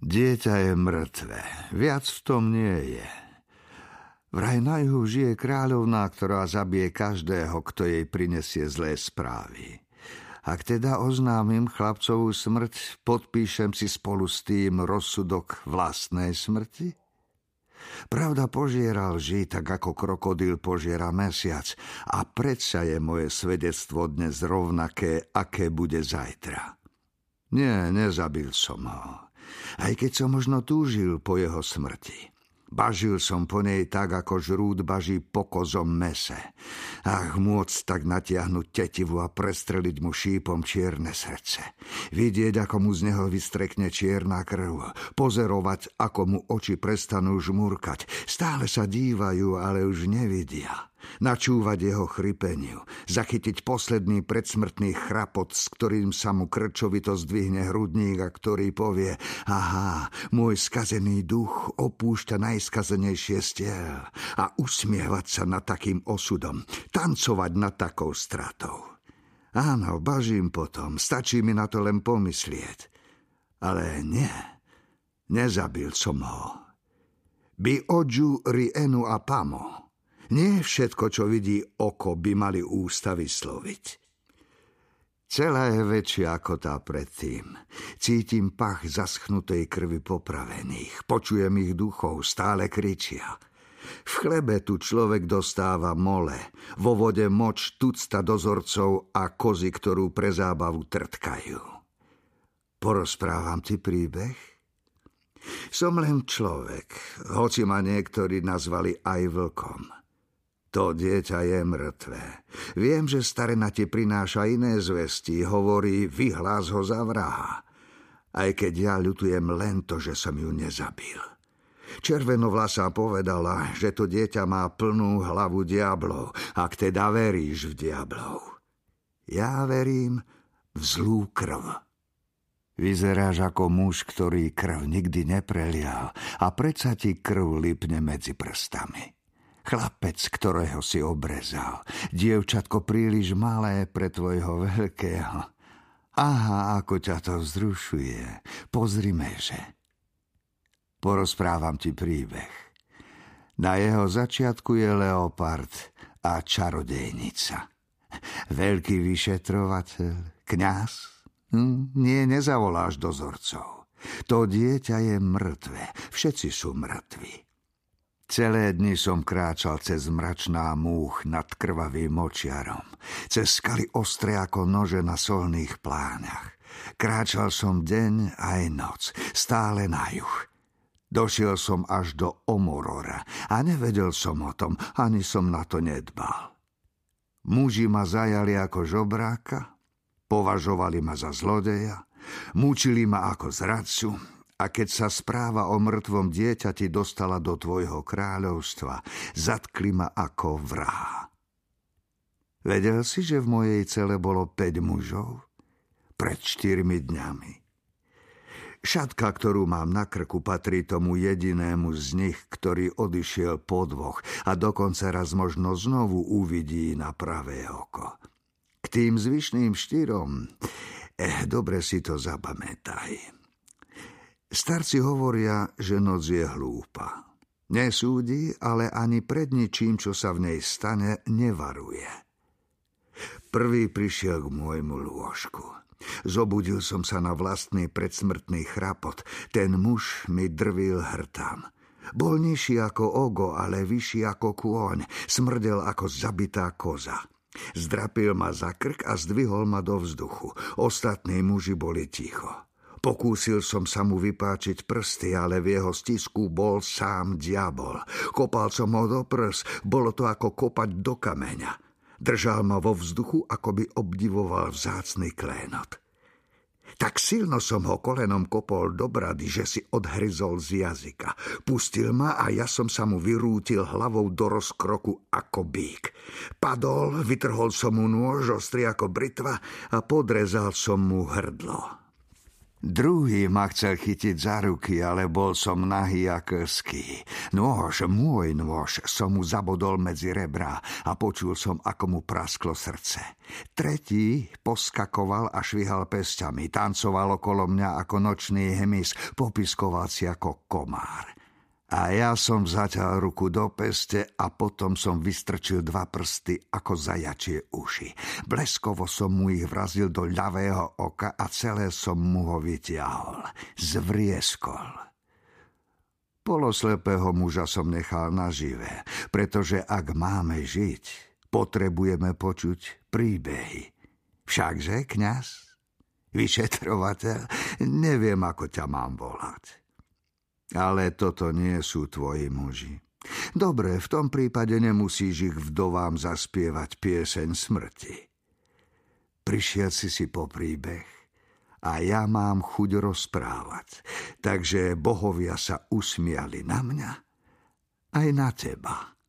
Dieťa je mŕtve. Viac v tom nie je. Vraj na juhu žije kráľovná, ktorá zabije každého, kto jej prinesie zlé správy. Ak teda oznámim chlapcovú smrť, podpíšem si spolu s tým rozsudok vlastnej smrti? Pravda požieral ži, tak ako krokodil požiera mesiac a predsa je moje svedectvo dnes rovnaké, aké bude zajtra. Nie, nezabil som ho, aj keď som možno túžil po jeho smrti. Bažil som po nej tak, ako žrút baží po kozom mese. Ach, môcť tak natiahnuť tetivu a prestreliť mu šípom čierne srdce. Vidieť, ako mu z neho vystrekne čierna krv. Pozerovať, ako mu oči prestanú žmurkať. Stále sa dívajú, ale už nevidia načúvať jeho chrypeniu, zachytiť posledný predsmrtný chrapot, s ktorým sa mu krčovito zdvihne hrudník a ktorý povie aha, môj skazený duch opúšťa najskazenejšie stiel a usmievať sa nad takým osudom, tancovať nad takou stratou. Áno, bažím potom, stačí mi na to len pomyslieť. Ale nie, nezabil som ho. By ođu rienu a pamo. Nie všetko, čo vidí oko, by mali ústa vysloviť. Celá je väčšia ako tá predtým. Cítim pach zaschnutej krvi popravených. Počujem ich duchov, stále kričia. V chlebe tu človek dostáva mole, vo vode moč tucta dozorcov a kozy, ktorú pre zábavu trtkajú. Porozprávam ti príbeh? Som len človek, hoci ma niektorí nazvali aj vlkom. To dieťa je mŕtve. Viem, že starena ti prináša iné zvesti, hovorí, vyhlás ho za vraha. Aj keď ja ľutujem len to, že som ju nezabil. Červenovlasa povedala, že to dieťa má plnú hlavu diablov, ak teda veríš v diablov. Ja verím v zlú krv. Vyzeráš ako muž, ktorý krv nikdy neprelial a predsa ti krv lipne medzi prstami. Chlapec, ktorého si obrezal. Dievčatko príliš malé pre tvojho veľkého. Aha, ako ťa to vzrušuje. Pozrime, že. Porozprávam ti príbeh. Na jeho začiatku je leopard a čarodejnica. Veľký vyšetrovateľ, kňaz. Hm, nie, nezavoláš dozorcov. To dieťa je mŕtve, všetci sú mŕtvi. Celé dny som kráčal cez mračná múch nad krvavým močiarom, cez skaly ostré ako nože na solných pláňach. Kráčal som deň aj noc, stále na juh. Došiel som až do Omorora a nevedel som o tom, ani som na to nedbal. Muži ma zajali ako žobráka, považovali ma za zlodeja, mučili ma ako zradcu, a keď sa správa o mŕtvom dieťati dostala do tvojho kráľovstva, zatkli ma ako vraha. Vedel si, že v mojej cele bolo 5 mužov? Pred štyrmi dňami. Šatka, ktorú mám na krku, patrí tomu jedinému z nich, ktorý odišiel po dvoch a dokonca raz možno znovu uvidí na pravé oko. K tým zvyšným štyrom, eh, dobre si to zapamätaj. Starci hovoria, že noc je hlúpa. Nesúdi, ale ani pred ničím, čo sa v nej stane, nevaruje. Prvý prišiel k môjmu lôžku. Zobudil som sa na vlastný predsmrtný chrapot. Ten muž mi drvil hrtam. Bol nižší ako ogo, ale vyšší ako kôň. Smrdel ako zabitá koza. Zdrapil ma za krk a zdvihol ma do vzduchu. Ostatní muži boli ticho. Pokúsil som sa mu vypáčiť prsty, ale v jeho stisku bol sám diabol. Kopal som ho do prs, bolo to ako kopať do kameňa. Držal ma vo vzduchu, ako by obdivoval vzácný klénot. Tak silno som ho kolenom kopol do brady, že si odhryzol z jazyka. Pustil ma a ja som sa mu vyrútil hlavou do rozkroku ako bík. Padol, vytrhol som mu nôž ostrý ako britva a podrezal som mu hrdlo. Druhý ma chcel chytiť za ruky, ale bol som nahý a krský. Nôž, môj nôž, som mu zabodol medzi rebra a počul som, ako mu prasklo srdce. Tretí poskakoval a švihal pesťami, tancoval okolo mňa ako nočný hemis, popiskoval si ako komár. A ja som zatiaľ ruku do peste a potom som vystrčil dva prsty ako zajačie uši. Bleskovo som mu ich vrazil do ľavého oka a celé som mu ho vytiahol. Zvrieskol. Poloslepého muža som nechal nažive, pretože ak máme žiť, potrebujeme počuť príbehy. Všakže, kňaz? Vyšetrovateľ? Neviem, ako ťa mám volať. Ale toto nie sú tvoji muži. Dobre, v tom prípade nemusíš ich vdovám zaspievať pieseň smrti. Prišiel si si po príbeh a ja mám chuť rozprávať. Takže bohovia sa usmiali na mňa aj na teba.